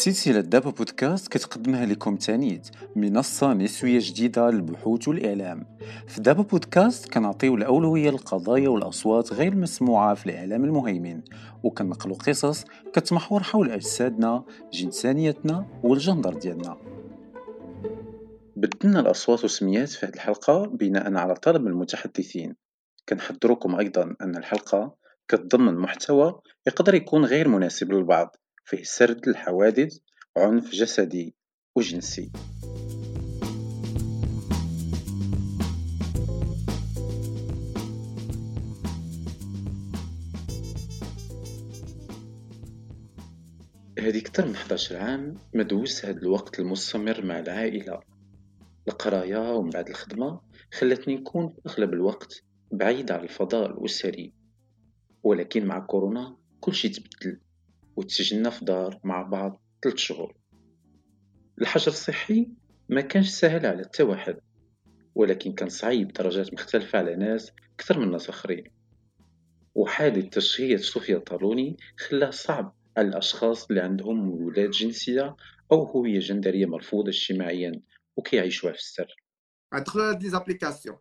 سلسلة دابا بودكاست كتقدمها لكم تانيت منصة نسوية جديدة للبحوث والإعلام. في دابا بودكاست كنعطيو الأولوية للقضايا والأصوات غير مسموعة في الإعلام المهيمن وكنقلو قصص كتمحور حول أجسادنا جنسانيتنا والجندر ديالنا. بدلنا الأصوات والسميات في هذه الحلقة بناء على طلب المتحدثين. كنحذركم أيضا أن الحلقة كتضمن محتوى يقدر يكون غير مناسب للبعض. فيه سرد الحوادث عنف جسدي وجنسي. هذه أكثر من 11 عام مدوز هذا الوقت المستمر مع العائلة. القراية ومن بعد الخدمة خلتني نكون أغلب الوقت بعيد على الفضاء الأسري. ولكن مع كورونا كل شي تبدل. وتسجلنا في دار مع بعض ثلاث شهور. الحجر الصحي ما كانش سهل على حتى واحد ولكن كان صعيب بدرجات مختلفة على ناس أكثر من ناس آخرين. وحادث تشهية صوفيا الطالوني خلاه صعب على الأشخاص اللي عندهم ولاد جنسية أو هوية جندرية مرفوضة اجتماعيا وكيعيشوها في السر. غندخلوا هاد les applications.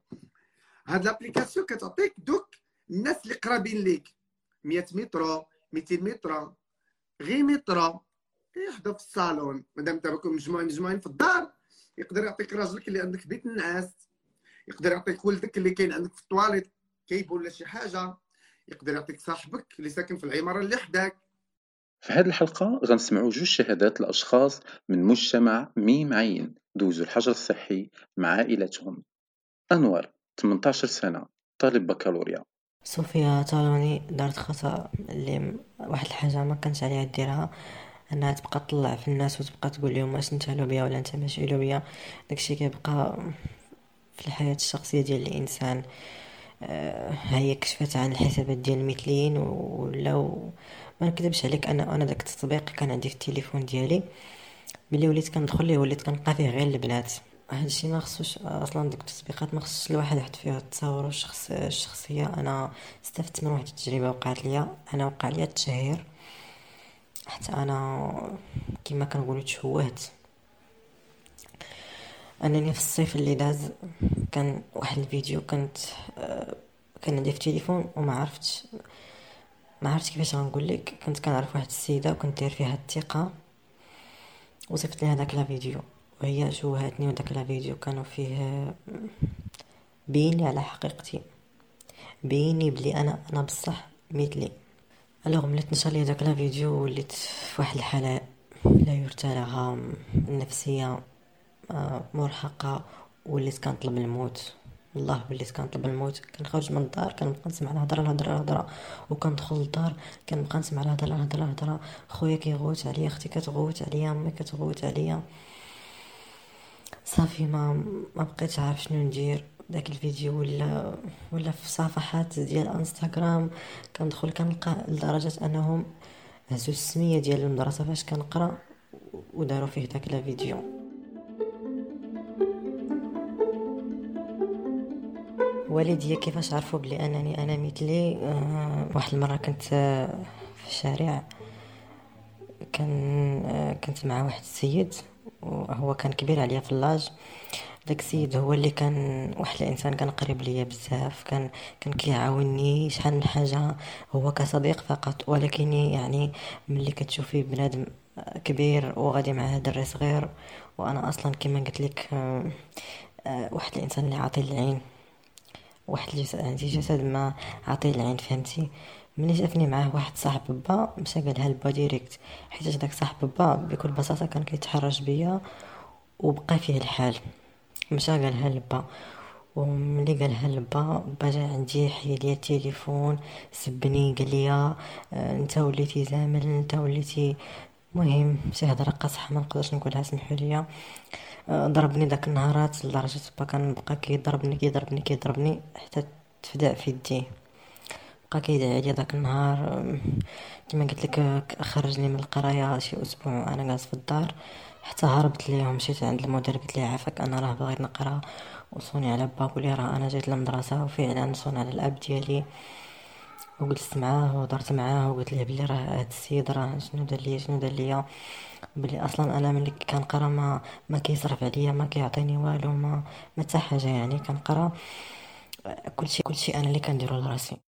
هاد l'application كتعطيك دوك الناس اللي قرابين ليك. 100 متر 200 متر. غير متر يحضر في الصالون. مادام أنت مجموعين مجموعين في الدار يقدر يعطيك راجلك اللي عندك بيت النعاس يقدر يعطيك ولدك اللي كاين عندك في الطواليت. équipe ولا شي حاجة. يقدر يعطيك صاحبك اللي ساكن في العمارة اللي حداك. في هذه الحلقة غنسمعوا جوج شهادات لأشخاص من مجتمع ميم عين. دوزوا الحجر الصحي مع عائلتهم أنور 18 سنة طالب بكالوريا. صوفيا طالوني دارت خطأ اللي واحد الحاجة ما كانش عليها ديرها أنها تبقى تطلع في الناس وتبقى تقول لهم واش انت لوبيا ولا انت ماشي لوبيا داكشي كيبقى في الحياة الشخصية ديال الإنسان. آه هي كشفت عن الحسابات ديال المثليين ولو ما نكذبش عليك أنا أنا داك التطبيق كان عندي في التليفون ديالي. ملي وليت كندخل ليه وليت كنلقى فيه غير البنات. هادشي ما خصوش أصلا ديك التطبيقات ما خصش الواحد يحط فيها التصاور الشخص الشخصية. أنا استفدت من واحد التجربة وقعت ليا. أنا وقع ليا التشهير. حتى أنا كما كنقولوا تشوهت. أنني في الصيف اللي داز كان واحد الفيديو كنت كان عندي في التليفون وما عرفتش ما عرفتش كيفاش غنقول لك. كنت كنعرف واحد السيدة وكنت داير فيها الثقة. وصيفط لها داك لا فيديو. وهي شوهتني وداك الفيديو كانوا فيه بيني على حقيقتي. بيني بلي أنا أنا بصح مثلي. ألوغ ملي تنشر لي داك الفيديو وليت في واحد الحالة لا يرثى لها النفسيه آه، مرهقة وليت كنطلب الموت. والله وليت كنطلب الموت. كنخرج من الدار كنبقى نسمع الهضرة الهضرة الهضرة. وكندخل للدار كنبقى نسمع الهضرة الهضرة الهضرة. خويا كيغوت عليا أختي كتغوت عليا أمي كتغوت عليا. صافي ما ما بقيتش عارف شنو ندير. داك الفيديو ولا ولا في صفحات ديال انستغرام كندخل كنلقى لدرجة أنهم هزوا السمية ديال المدرسة فاش كنقرأ وداروا فيه داك الفيديو والديا كيفاش عرفوا بلي أنني أنا مثلي؟ أه واحد المرة كنت في الشارع كان أه كنت مع واحد السيد. وهو كان كبير عليا في اللاج. داك السيد هو اللي كان واحد الإنسان كان قريب ليا بزاف كان كان كيعاوني شحال من حاجة. هو كصديق فقط ولكن يعني ملي كتشوفي بنادم كبير وغادي مع دري صغير وأنا أصلا كما قلت لك آه، آه، واحد الإنسان اللي عاطي العين واحد عندي جسد ما عاطي العين فهمتي؟ ملي شافني معاه واحد صاحب با مشى قالها لبا direct. حيت داك صاحب با بكل بساطة كان كيتحرش بيا وبقى فيه الحال. مشى قالها لبا وملي قالها لبا با جا عندي حيا ليا التليفون سبني قال لي آه، انت وليتي زامل انت وليتي. مهم شي هضرة قاصحة ما نقدرش نقولها سمحوا لي. آه، ضربني داك النهارات لدرجة با كنبقى كيضربني كيضربني كيضربني حتى تفدع في يديه بقى كيدعي عليا داك النهار. كما قلت لك خرجني من القراية شي أسبوع أنا جالس في الدار. حتى هربت ليهم مشيت عند المدير قلت ليه عافاك أنا راه باغي نقرأ. وصونى على با قولي راه أنا جيت للمدرسة وفعلا صونا على الأب ديالي. وجلست معاه وهضرت معاه وقلت ليه بلي راه هاد السيد راه شنو دار ليا شنو دار ليا. بلي أصلا أنا ملي كنقرأ ما ما كيصرف عليا ما كيعطيني والو ما ما حتى حاجة يعني كنقرأ. كلشي كلشي أنا اللي كنديرو لراسي.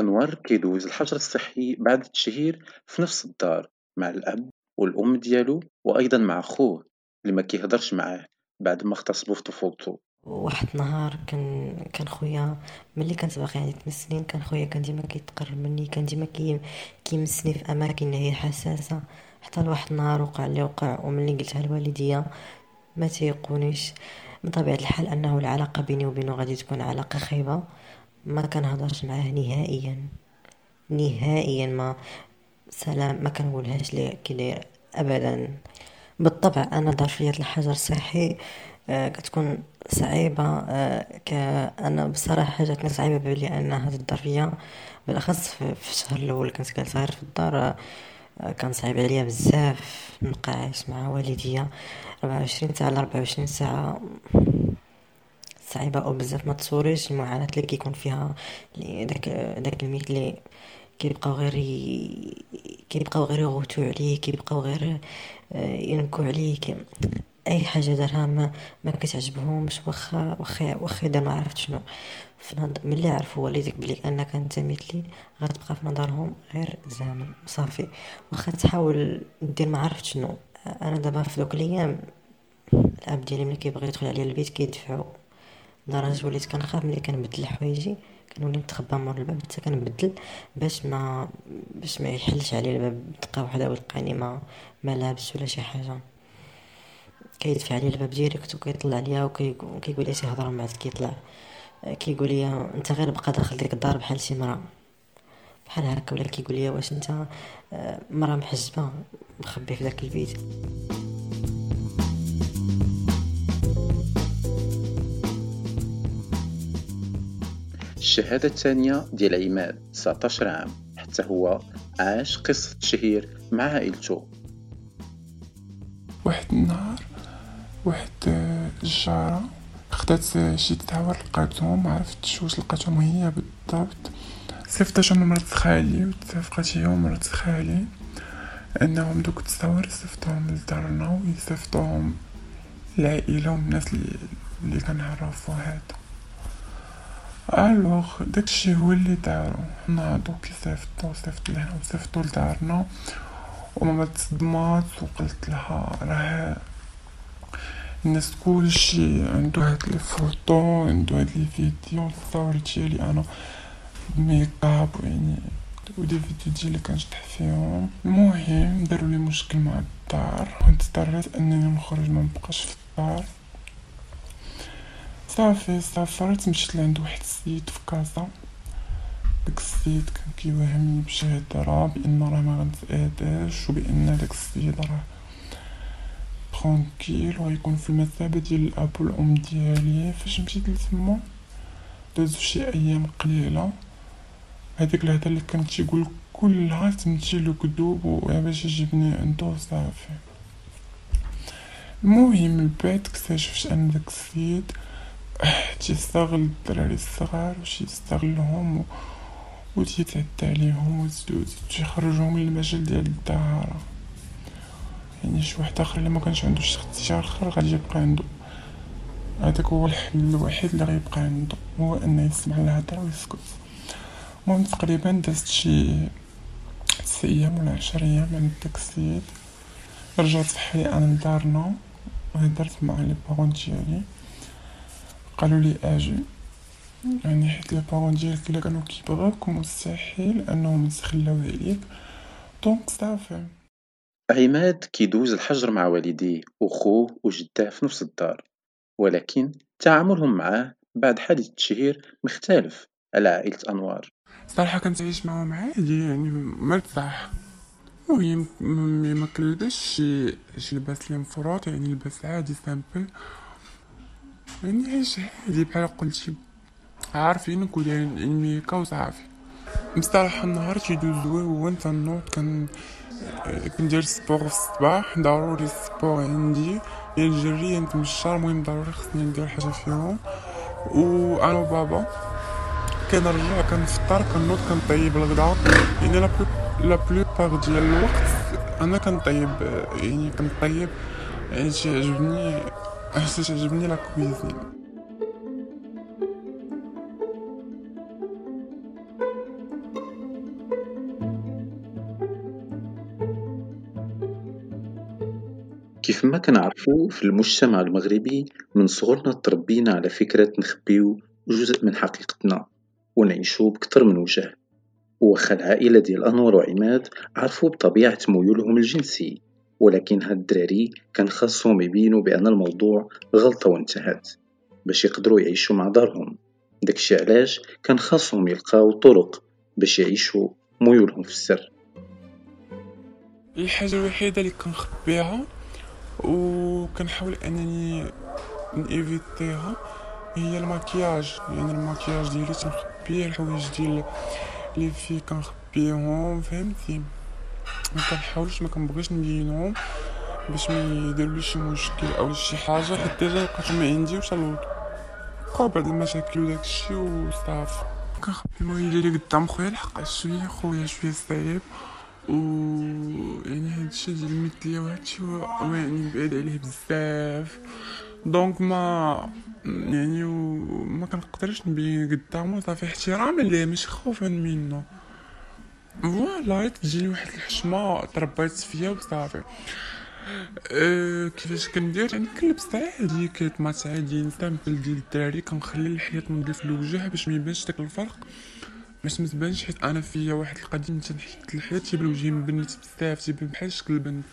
أنور كيدوز الحجر الصحي بعد التشهير في نفس الدار مع الأب والأم ديالو وأيضا مع خوه اللي ما كيهضرش معاه بعد ما اغتصبو في طفولتو واحد النهار كان كان خويا ملي كنت باقي عندي 8 سنين كان خويا كان ديما كيتقرب مني كان ديما كي كيمسني في أماكن هي حساسة. حتى لواحد النهار وقع اللي وقع وملي قلتها لوالديا ما تيقونيش. من طبيعه الحال أنه العلاقة بيني وبينه غادي تكون علاقة خايبة. ما كنهضرش معاه نهائيا. نهائيا ما سلام ما كنقولهاش ليه كي ابدا. بالطبع أنا ظرفيه الحجر الصحي آه، كتكون صعيبة آه، كأنا بصراحة جاتني صعيبة بلي أن هاد الظرفية بالأخص في الشهر الأول كنت غير في الدار آه، كان صعيب عليا بزاف. نبقى عايش مع والديا ربعة وعشرين ساعة على ربعة وعشرين صعيبة أو بزاف ما تصوريش المعاناة اللي كيكون فيها داك داك الميت اللي كيبقاو غير كيبقاو غير يغوتو عليه كيبقاو غير ينكو عليه أي حاجة دارها ما ما كتعجبهمش واخا واخا واخا إذا ما عرفت شنو. ملي عرفوا والديك بلي أنك أنت مثلي غتبقى في نظرهم غير زعما صافي. واخا تحاول دير ما عرفت شنو. أنا دابا في دوك الأيام الأب ديالي ملي كيبغي يدخل عليا البيت كيدفعو. لدرجه وليت كنخاف ملي كنبدل حوايجي كنولي نتخبى مور الباب حتى كنبدل باش ما باش ما يحلش عليا الباب دقه وحدة ويلقاني ما ما لابس ولا شي حاجة. كيدفع عليا الباب direct وكيطلع ليا وكيقول لي شي هضرة مع كيطلع كيقول لي أنت غير بقى داخل ديك الدار بحال شي مرا بحال هكا ولا كيقول لي واش أنت آه، مرا محجبة مخبي في داك البيت الشهادة الثانية ديال عماد 19 عام حتى هو عاش قصة التشهير مع عائلته. واحد النهار واحد الجارة خدات شي تتعور لقاتهم معرفتش واش لقاتهم هي بالضبط صيفطتهم لمرت خالي وتفقات هي ومرت خالي أنهم دوك التصاور صيفطوهم لدارنا ويصيفطوهم العائلة والناس اللي كنعرفو هذا alors داكشي هو اللي دارو ناضو كي صيفطو صيفط لهنا وصيفطو لدارنا وماما تصدمات وقلت لها راه الناس كلشي عندو هاد les photos عندو هاد les vidéos الصور ديالي أنا maquillé يعني و des vidéos ديالي كنشطح فيهم المهم داروا لي مشكل مع الدار كنت اضطريت انني نخرج ما نبقاش في الدار صافي سافرت مشيت لعند واحد السيد في كازا. داك السيد كان كيوهمني بشهادة بأن راه ما غنتفاداش وبأن داك السيد راه ترونكيل وغيكون في المثابة ديال الأب والأم ديالي. فاش مشيت لتما دازو شي أيام قليلة. هذيك الهضره اللي كان تيقول كلها تمثيل وكذوب وباش يجيبني عندو صافي. المهم بعد اكتشفت أن داك السيد تيستغل الدراري الصغار وش يستغلهم و تيتعدى عليهم وتزيدو تيخرجوهم للمجال ديال الدهارة. يعني شي واحد آخر اللي ما كانش عنده شي آخر غادي يبقى عنده. هذاك هو الحل الوحيد اللي غيبقى عنده هو أنه يسمع الهضرة ويسكت. المهم تقريبا دازت شي ست أيام ولا عشر أيام عند داك السيد رجعت فحالي أنا لدارنا وهدرت مع les parents ديالي. قالوا لي أجي يعني حيت les parents ديالك إلا كانوا كيبغيوك مستحيل أنهم يتخلاو عليك. donc صافي عماد كيدوز الحجر مع والديه وخوه وجداه في نفس الدار. ولكن تعاملهم معاه بعد حادث التشهير مختلف على عائلة أنوار. صراحة كنت عايش معاهم عادي يعني مرتاح. المهم ما كنلبسش شي شي لباس لي مفروط يعني لباس عادي simple عايش عادي بحال قلتي عارفينك ودايرين الميكة وصافي بصراحة النهار تيدوز زوين هو نتنوض كن كندير sport في الصباح ضروري ال sport عندي الجري نتمشى المهم ضروري خصني ندير حاجة فيهم و أنا وبابا كنرجع كنفطر كنوض كنطيب الغدا يعني لا لا بلوبار ديال الوقت أنا كنطيب يعني كنطيب يعني تعجبني تعجبني لا كويزين كيف ما كنعرفو في المجتمع المغربي من صغرنا تربينا على فكرة نخبيو جزء من حقيقتنا ونعيشو بكتر من وجه. وخا العائلة ديال أنور وعماد عرفو بطبيعة ميولهم الجنسي. ولكن هاد الدراري كان خاصهم يبينو بأن الموضوع غلطة وانتهت باش يقدروا يعيشوا مع دارهم. داكشي علاش كان خاصهم يلقاو طرق باش يعيشوا ميولهم في السر. الحاجة الوحيدة اللي كنخبيها وكنحاول أنني n'éviter ها هي الماكياج يعني الماكياج ديالي تنخبيه الحوايج ديال لي في كنخبيهم فهمتي؟ ما كنحاولش ما كنبغيش نبينهم باش ما يديروليش شي مشكل أو شي حاجة حيت déjà لقيت ما عندي واش بقاو بعض المشاكل وداكشي وصافي كنخبي المهم ديالي قدام خويا الحق شوية خويا شوية صعيب. و يعني هادشي ديال المثلية وهادشي يعني بعيد عليه بزاف. donc ما يعني ما كنقدرش نبين قدامه صافي احتراما ليه ماشي خوفا منه voilà تجيني واحد الحشمة تربيت فيها وصافي. أه كيفاش كندير؟ يعني كنلبس عادي كيتمات عادي simple ديال الدراري كنخلي اللحيه تنضل في الوجه باش ما يبانش داك الفرق. باش ما تبانش حيت أنا فيا واحد القديم تنحيت اللحيه تيبان وجهي مبنت بزاف تيبان بحال شكل البنت.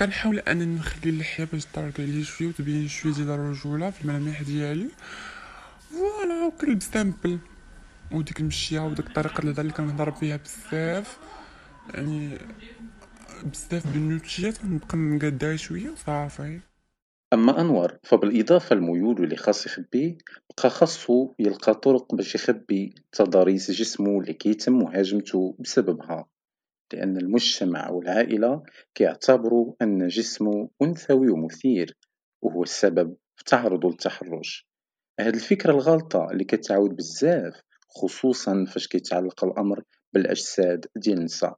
كنحاول انني نخلي اللحيه باش تطرق عليه شوية وتبين شوية ديال الرجولة في الملامح ديالي. voilà وكنلبس simple وديك المشيه وديك طريقه الهضره اللي كنهضر بها بزاف. يعني بزاف بالنوتيات نبقى مقادها شوية وصافي. أما أنور فبالإضافة للميول اللي خاص يخبيه بقى خاصو يلقى طرق باش يخبي تضاريس جسمو اللي كيتم مهاجمته بسببها. لأن المجتمع والعائلة كيعتبروا أن جسمه أنثوي ومثير وهو السبب في تعرضه للتحرش هاد الفكرة الغلطة اللي كتعاود بزاف خصوصا فاش كيتعلق الأمر بالأجساد ديال النساء.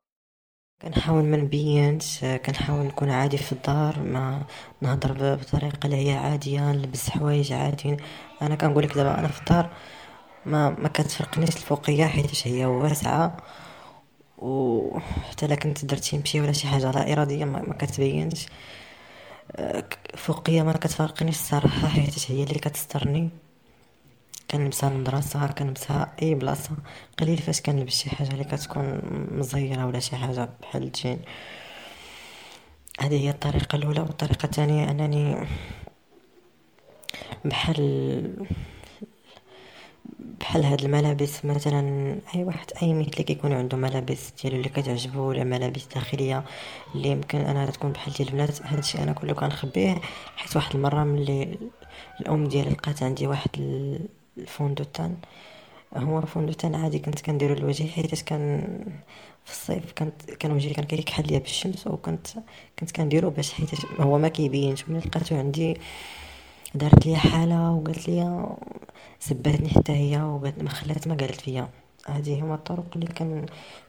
كنحاول ما نبينش كنحاول نكون عادي في الدار ما نهضر بطريقة اللي هي عادية نلبس حوايج عادي. أنا كنقول لك دابا أنا في الدار ما ما كتفرقنيش الفوقية حيت هي واسعة وحتى الا كنت درت شي مشي ولا شي حاجة لا إرادية ما, ما كتبينش. فوقية ما كتفرقنيش الصراحة حيت هي اللي كتسترني. كنلبسها للمدرسة كنلبسها أي بلاصة قليل فاش كنلبس شي حاجة اللي كتكون مزيرة ولا شي حاجة بحال الجين. هذه هي الطريقة الأولى. والطريقة الثانية أنني بحال بحال هاد الملابس مثلا أي واحد أي مثل كيكون عنده ملابس ديالو اللي كتعجبو ولا ملابس داخلية اللي يمكن أنا تكون بحال ديال البنات هادشي أنا كله كنخبيه. حيت واحد المرة ملي الأم ديالي لقات عندي واحد الفوندوتان هو فوندوتان عادي كنت كنديرو لوجهي حيت كان في الصيف كانت كان وجهي كان كيكحل ليا بالشمس وكنت كنت كنديرو باش حيت هو ما كيبينش. ملي لقاتو عندي دارت لي حالة وقالت لي سباتني حتى هي وقالت ما خلات ما قالت فيا. هذه هما الطرق اللي كان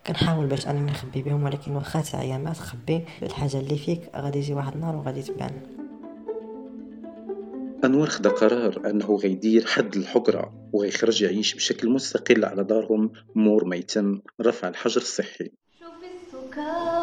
كنحاول باش أنني نخبي بهم ولكن واخا تعيا ما تخبي الحاجة اللي فيك غادي يجي واحد النهار وغادي تبان. أنور خدا قرار أنه غيدير حد للحجرة وغيخرج يعيش بشكل مستقل على دارهم مور ما يتم رفع الحجر الصحي. شوف السكر